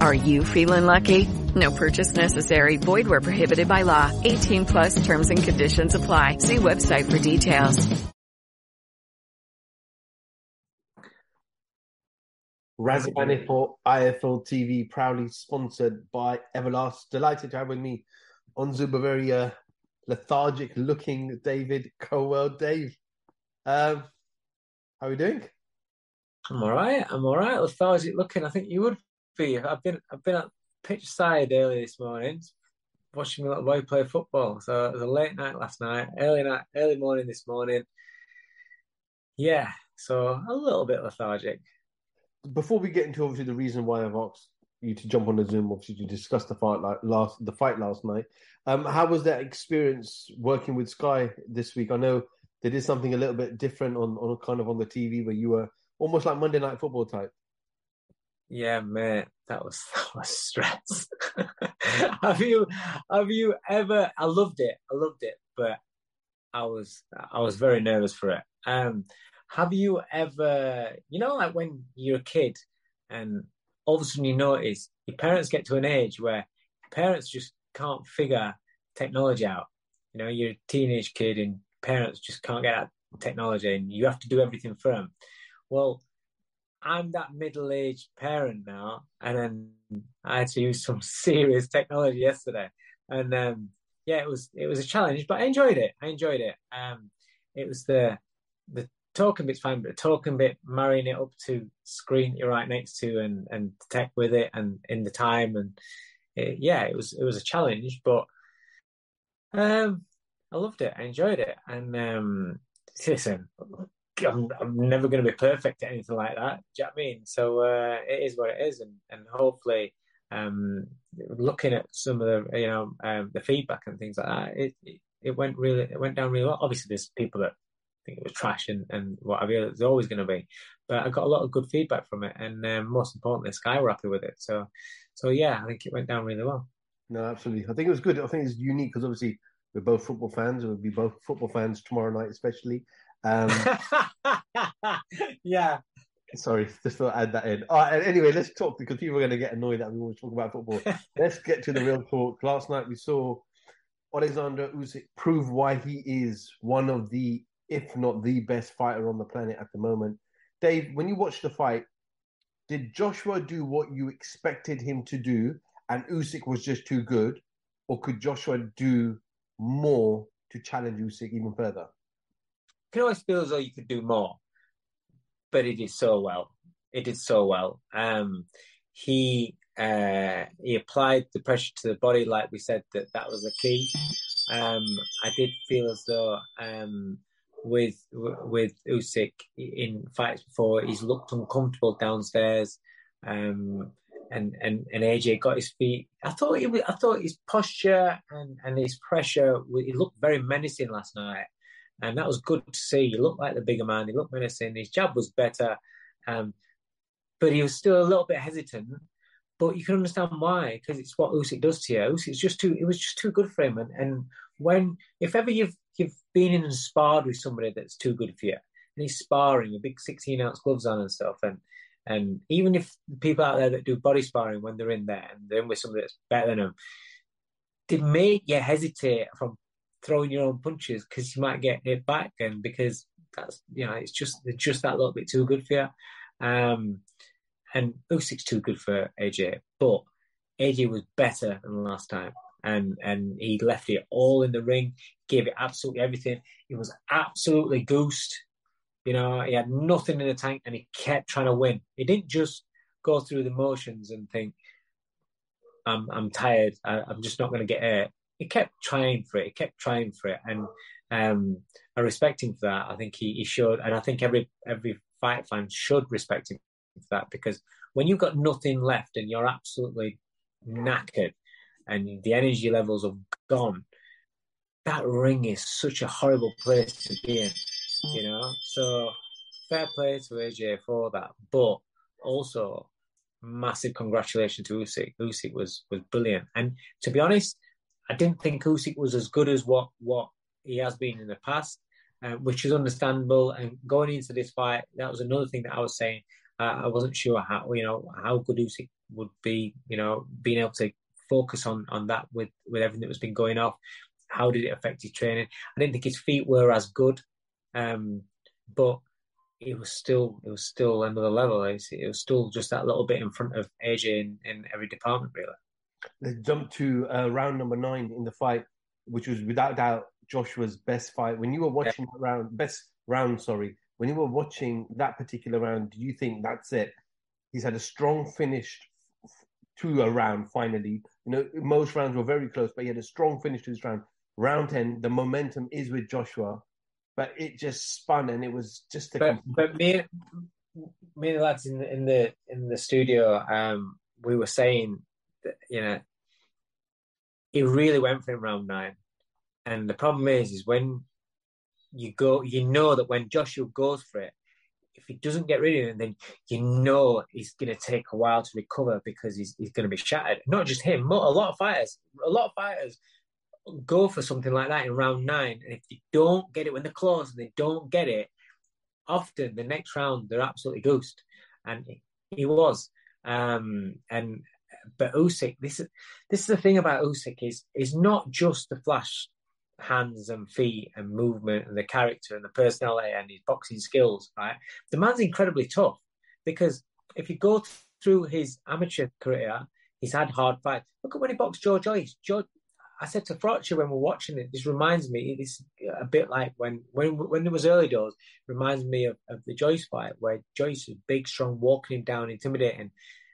Are you feeling lucky? No purchase necessary. Void where prohibited by law. 18 plus terms and conditions apply. See website for details. Raza Ban for IFL TV, proudly sponsored by Everlast. Delighted to have with me on Zoom a very uh, lethargic looking David Coldwell. Dave, um, how are we doing? I'm all right. I'm all right. Lethargic looking. I think you would I've been I've been at pitch side early this morning, watching my little boy play football. So it was a late night last night, early night, early morning this morning. Yeah, so a little bit lethargic. Before we get into obviously the reason why I've asked you to jump on the Zoom, obviously to discuss the fight like last the fight last night. Um, how was that experience working with Sky this week? I know they did something a little bit different on, on kind of on the TV where you were almost like Monday Night Football type. Yeah, mate, that was that was stress. have you have you ever? I loved it. I loved it, but I was I was very nervous for it. Um, have you ever, you know, like when you're a kid and all of a sudden you notice your parents get to an age where parents just can't figure technology out. You know, you're a teenage kid and parents just can't get that technology and you have to do everything for them. Well, I'm that middle aged parent now, and then I had to use some serious technology yesterday. And um, yeah, it was it was a challenge, but I enjoyed it. I enjoyed it. Um, it was the the talking bit's fine, but the talking bit, marrying it up to screen you're right next to, and and tech with it, and in the time, and it, yeah, it was it was a challenge, but um, I loved it. I enjoyed it, and um, listen, I'm, I'm never going to be perfect at anything like that. Do you know what I mean? So uh, it is what it is, and and hopefully, um, looking at some of the you know um, the feedback and things like that, it, it, it went really it went down really well. Obviously, there's people that think it was trash and and whatever. There's always going to be, but I got a lot of good feedback from it, and um, most importantly, Sky were happy with it. So so yeah, I think it went down really well. No, absolutely. I think it was good. I think it's unique because obviously we're both football fans. We'll be both football fans tomorrow night, especially. Um, yeah. Sorry, just to add that in. All right, anyway, let's talk because people are going to get annoyed that we always talk about football. let's get to the real talk. Last night we saw Alexander Usyk prove why he is one of the, if not the best fighter on the planet at the moment. Dave, when you watched the fight, did Joshua do what you expected him to do, and Usyk was just too good, or could Joshua do more to challenge Usyk even further? Can always feel as though you could do more, but he did so well. He did so well. Um, he uh, he applied the pressure to the body, like we said that that was the key. Um, I did feel as though um, with with Usyk in fights before, he's looked uncomfortable downstairs. Um, and, and and AJ got his feet. I thought he I thought his posture and, and his pressure. He looked very menacing last night and that was good to see. He looked like the bigger man. He looked menacing. His jab was better, um, but he was still a little bit hesitant. But you can understand why, because it's what Usyk does to you. Usyk's just too. It was just too good for him. And, and when, if ever you've you've been in and sparred with somebody that's too good for you, and he's sparring with big sixteen ounce gloves on and stuff, and and even if people out there that do body sparring when they're in there and they're in with somebody that's better than them, they make you hesitate from throwing your own punches because you might get hit back, and because that's you know it's just just that little bit too good for you. Um, and Usyk's too good for AJ, but AJ was better than last time, and and he left it all in the ring, gave it absolutely everything. He was absolutely goosed. You know, he had nothing in the tank, and he kept trying to win. He didn't just go through the motions and think, "I'm I'm tired. I, am just not going to get it." He kept trying for it. He kept trying for it, and um, I respect him for that. I think he, he showed, and I think every every fight fan should respect him for that because when you've got nothing left and you're absolutely knackered and the energy levels have gone, that ring is such a horrible place to be in, you know. So fair play to AJ for that, but also massive congratulations to Usyk. Usyk was was brilliant, and to be honest, I didn't think Usyk was as good as what what he has been in the past, uh, which is understandable. And going into this fight, that was another thing that I was saying. Uh, I wasn't sure how you know how good Usyk would be, you know, being able to focus on on that with with everything that was been going off. How did it affect his training? I didn't think his feet were as good, um, but it was still it was still another level. It was still just that little bit in front of AJ in, in every department, really. Let's jump to uh, round number nine in the fight, which was without doubt Joshua's best fight. When you were watching yeah. that round, best round, sorry, when you were watching that particular round, do you think that's it? He's had a strong finish to a round finally. You know, most rounds were very close, but he had a strong finish to this round. Round 10, the momentum is with Joshua, but it just spun and it was just a but, but me, me and the lads in the, in the in the studio, um, we were saying you know, he really went for him round nine. And the problem is, is when you go, you know that when Joshua goes for it, if he doesn't get rid of him, then you know he's going to take a while to recover because he's, he's going to be shattered. Not just him, a lot of fighters, a lot of fighters go for something like that in round nine. And if they don't get it when they're close and they don't get it, often the next round they're absolutely ghost. And he was. Um, and but Usyk, this is this is the thing about Usyk is is not just the flash hands and feet and movement and the character and the personality and his boxing skills, right? The man's incredibly tough because if you go through his amateur career, he's had hard fights. Look at when he boxed Joe Joyce. Joe, I said to Frotcher when we're watching it, this reminds me, it's a bit like when when when there was early doors, reminds me of, of the Joyce fight where Joyce is big, strong, walking him down, intimidating,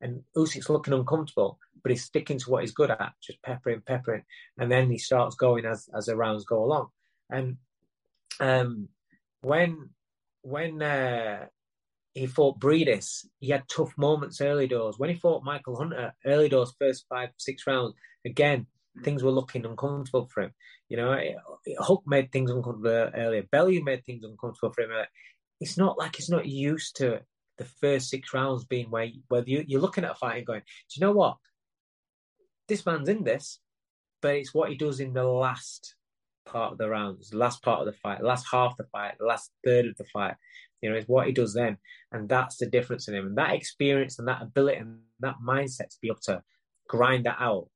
and Usyk's looking uncomfortable but he's sticking to what he's good at, just peppering, peppering, and then he starts going as as the rounds go along. And um, when when uh, he fought Briedis, he had tough moments early doors. When he fought Michael Hunter, early doors, first five, six rounds, again, things were looking uncomfortable for him. You know, Huck made things uncomfortable earlier. Bellew made things uncomfortable for him. It's not like he's not used to the first six rounds being where, where you, you're looking at a fight and going, do you know what? this man's in this, but it's what he does in the last part of the rounds, last part of the fight, last half the fight, last third of the fight. You know, it's what he does then. And that's the difference in him. And that experience and that ability and that mindset to be able to grind that out,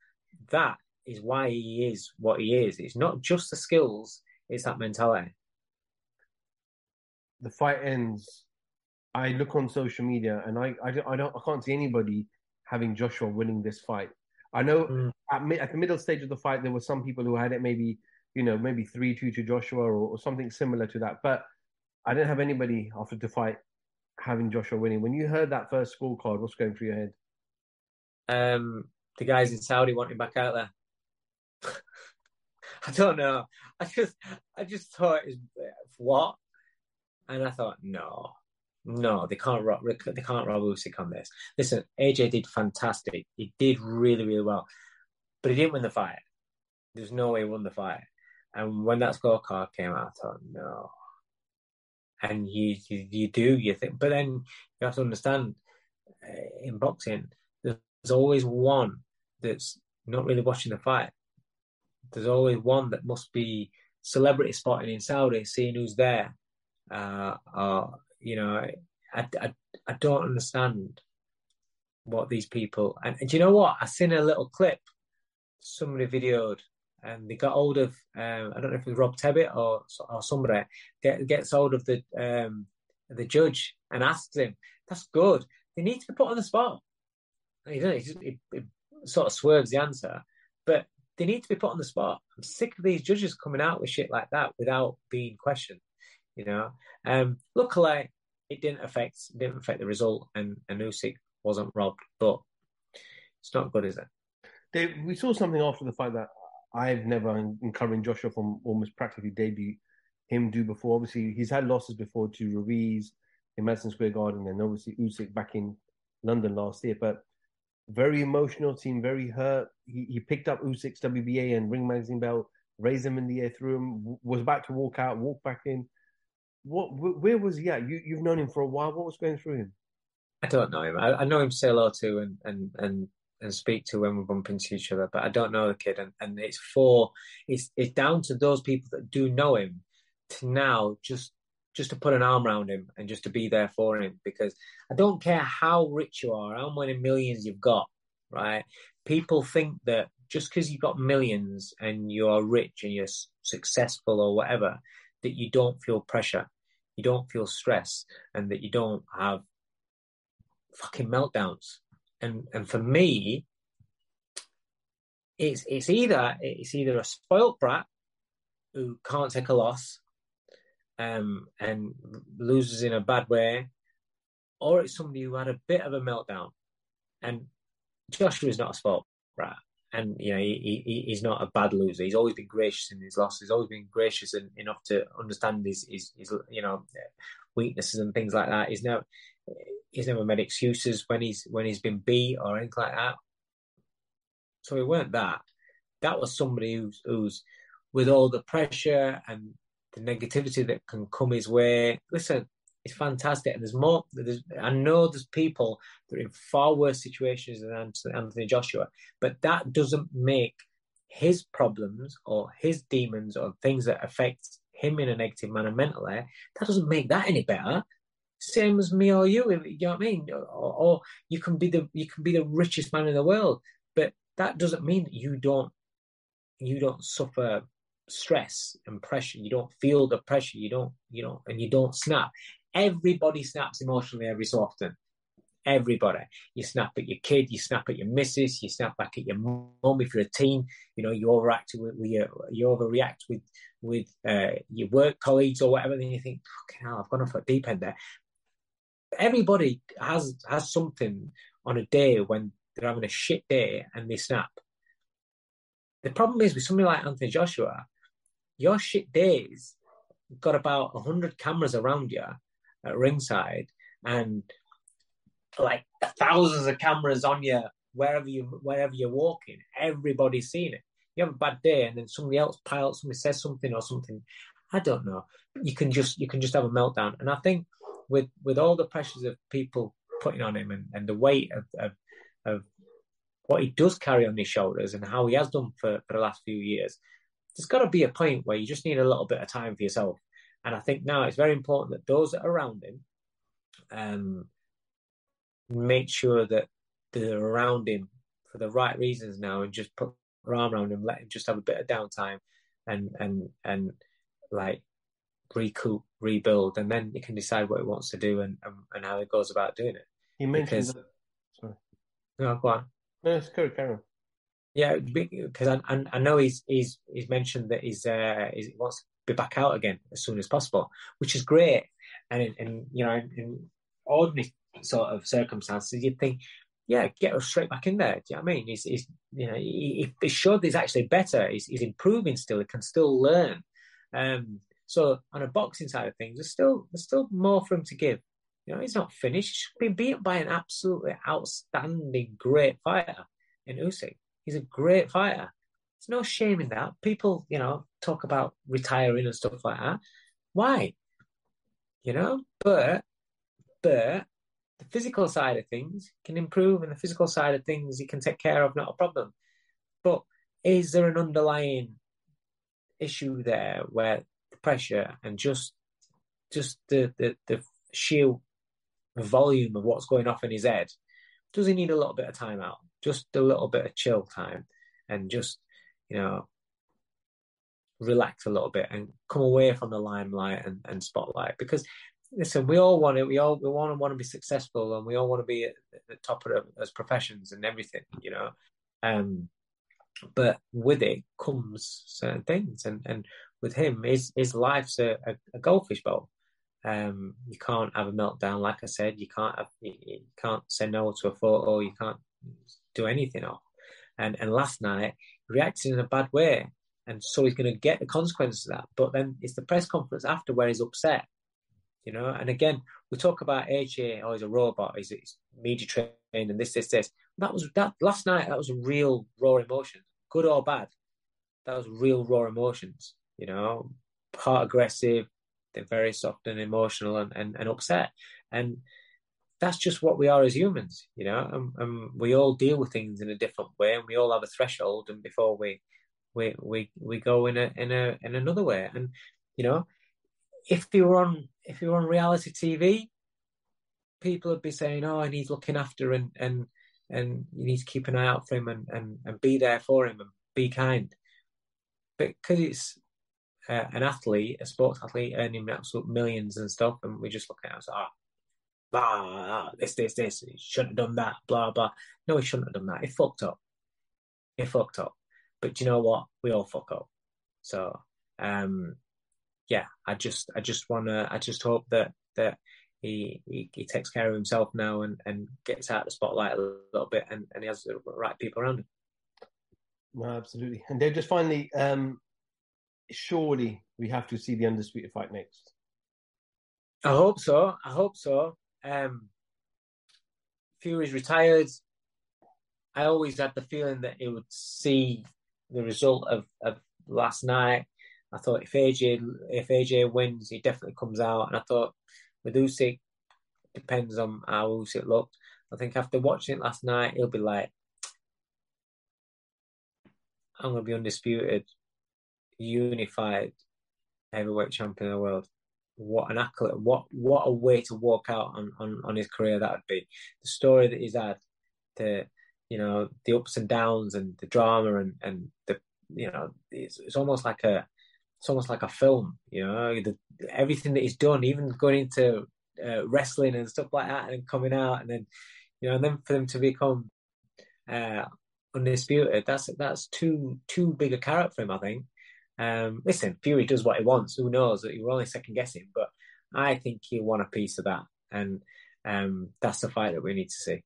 that is why he is what he is. It's not just the skills, it's that mentality. The fight ends. I look on social media and I, I, don't, I don't I can't see anybody having Joshua winning this fight. I know mm. at, at, the middle stage of the fight, there were some people who had it maybe, you know, maybe 3 2 to Joshua or, or, something similar to that. But I didn't have anybody after the fight having Joshua winning. When you heard that first scorecard, what's going through your head? Um, the guys in Saudi want him back out there. I don't know. I just, I just thought, it was, what? And I thought, no, no, they can't rob. They can't rob Usyk on this. Listen, AJ did fantastic. He did really, really well, but he didn't win the fight. There's no way he won the fight. And when that scorecard came out, I thought, no. And you, you, you do you think, but then you have to understand uh, in boxing, there's always one that's not really watching the fight. There's always one that must be celebrity spotting in Saudi, seeing who's there. Uh, you know, I, I, I don't understand what these people. And, and do you know what? I seen a little clip somebody videoed, and they got hold of um, I don't know if it was Rob Tebbit or or somebody get, gets hold of the um, the judge and asks him, "That's good. They need to be put on the spot." He, he, he, he sort of swerves the answer, but they need to be put on the spot. I'm sick of these judges coming out with shit like that without being questioned. You know, um, luckily it didn't affect didn't affect the result, and Usyk wasn't robbed, but it's not good, is it? Dave, we saw something after the fight that I've never encouraged Joshua from almost practically debut him do before. Obviously, he's had losses before to Ruiz in Madison Square Garden, and obviously Usyk back in London last year. But very emotional, seemed very hurt. He, he picked up Usyk's WBA and ring magazine belt, raised him in the air, threw him, was about to walk out, walk back in. What? Where was he at? You, you've known him for a while. What was going through him? I don't know him. I, I know him say hello to and and and and speak to when we bump into each other, but I don't know the kid. And, and it's for it's it's down to those people that do know him to now just just to put an arm around him and just to be there for him because I don't care how rich you are, how many millions you've got, right? People think that just because you've got millions and you're rich and you're successful or whatever, that you don't feel pressure, you don't feel stress, and that you don't have fucking meltdowns. And and for me, it's it's either it's either a spoilt brat who can't take a loss um, and loses in a bad way, or it's somebody who had a bit of a meltdown. And Joshua is not a spoilt brat. And you know he, he, he's not a bad loser. He's always been gracious in his losses. He's always been gracious and, enough to understand his, his, his you know weaknesses and things like that. He's never he's never made excuses when he's when he's been beat or anything like that. So he weren't that. That was somebody who's who's with all the pressure and the negativity that can come his way. Listen, it's fantastic, and there's more. There's, I know there's people that are in far worse situations than Anthony Joshua, but that doesn't make his problems or his demons or things that affect him in a negative manner mentally. That doesn't make that any better same as me or you. You know what I mean? Or, or, you can be the you can be the richest man in the world, but that doesn't mean that you don't you don't suffer stress and pressure. You don't feel the pressure. You don't you know, and you don't snap. Everybody snaps emotionally every so often. Everybody. You snap at your kid, you snap at your missus, you snap back at your mum if you're a teen. You know, you overact with, your, you overreact with with uh, your work colleagues or whatever. Then you think, hell, I've gone off a deep end there everybody has has something on a day when they're having a shit day and they snap. The problem is with somebody like Anthony Joshua, your shit days got about hundred cameras around you at ringside and like thousands of cameras on you wherever you wherever you're walking. Everybody's seeing it. You have a bad day and then somebody else piles, somebody says something or something. I don't know. You can just you can just have a meltdown. And I think with with all the pressures of people putting on him and, and the weight of, of, of what he does carry on his shoulders and how he has done for, for the last few years, there's got to be a point where you just need a little bit of time for yourself. And I think now it's very important that those that are around him um, make sure that they're around him for the right reasons now and just put their arm around him, let him just have a bit of downtime and and and like recoup, rebuild, and then he can decide what he wants to do and and, and how he goes about doing it. He mentioned. Because, that... Sorry. No, go on. No, it's good, Karen. Yeah, because I, I, I know he's he's he's mentioned that he's uh he's, he wants to be back out again as soon as possible, which is great. And in, in you know in, in ordinary sort of circumstances, you'd think, yeah, get us straight back in there. Do you know what I mean? He's, he's you know, he, he showed he's actually better. He's, he's improving still. He can still learn. Um, so on a boxing side of things, there's still there's still more for him to give. You know, he's not finished. He's been beaten by an absolutely outstanding, great fighter in Usyk. He's a great fighter. There's no shame in that. People, you know, talk about retiring and stuff like that. Why? You know, but but the physical side of things can improve, and the physical side of things you can take care of, not a problem. But is there an underlying issue there where the pressure and just just the the, the sheer volume of what's going off in his head does he need a little bit of time out just a little bit of chill time and just you know relax a little bit and come away from the limelight and, and spotlight. Because listen we all want it we all we want to want to be successful and we all want to be at the top of as professions and everything you know? Um but with it comes certain things and and with him his his life's a, a, a goldfish bowl. Um you can't have a meltdown. Like i said you can't have you, you can't say no to a photo. You can't do anything off. And and last night reacted in a bad way. And so he's going to get the consequences of that. But then it's the press conference after where he's upset you know? And again we talk about AJ oh he's a robot he's, he's media trained and this this this. That was that last night that was real raw emotion good or bad. That was real raw emotions you know? Part aggressive they're very soft and emotional and, and, and upset. And that's just what we are as humans you know and, and we all deal with things in a different way and we all have a threshold and before we we we we go in a in a in another way. And you know if you were on if you were on reality tv people would be saying oh and he's looking after and and and you need to keep an eye out for him and and, and be there for him and be kind. But because it's uh, an athlete a sports athlete earning absolute millions and stuff and we just look at it as ah blah, this this this he shouldn't have done that blah blah no he shouldn't have done that he fucked up he fucked up but do you know what we all fuck up so um yeah i just i just want to i just hope that that he, he, he takes care of himself now and and gets out of the spotlight a little bit and, and he has the right people around him No, absolutely. And then just finally, um, surely we have to see the undisputed fight next. I hope so. I hope so. Um, Fury's retired. I always had the feeling that he would see the result of, of last night. I thought if AJ if AJ wins, he definitely comes out. And I thought with Usyk, depends on how Usyk looked. I think after watching it last night, he'll be like, I'm going to be undisputed, unified heavyweight champion of the world. What an accolade! What what a way to walk out on, on, on his career that would be. The story that he's had, the you know the ups and downs and the drama and and the you know it's, it's almost like a it's almost like a film. You know the, everything that he's done, even going into uh, wrestling and stuff like that, and coming out, and then you know, and then for them to become uh, undisputed, that's that's too too big a carrot for him, I think. Um, listen, Fury does what he wants. Who knows? That We're only second guessing, but I think he'll want a piece of that, and um, that's the fight that we need to see.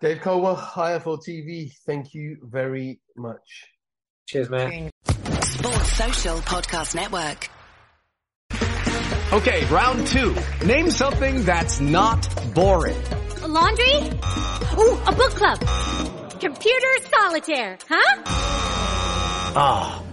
Dave Coldwell, IFL TV, thank you very much. Cheers, man. Sports Social Podcast Network. Okay, round two. Name something that's not boring. A laundry? Ooh, a book club. Computer solitaire, huh? Ah,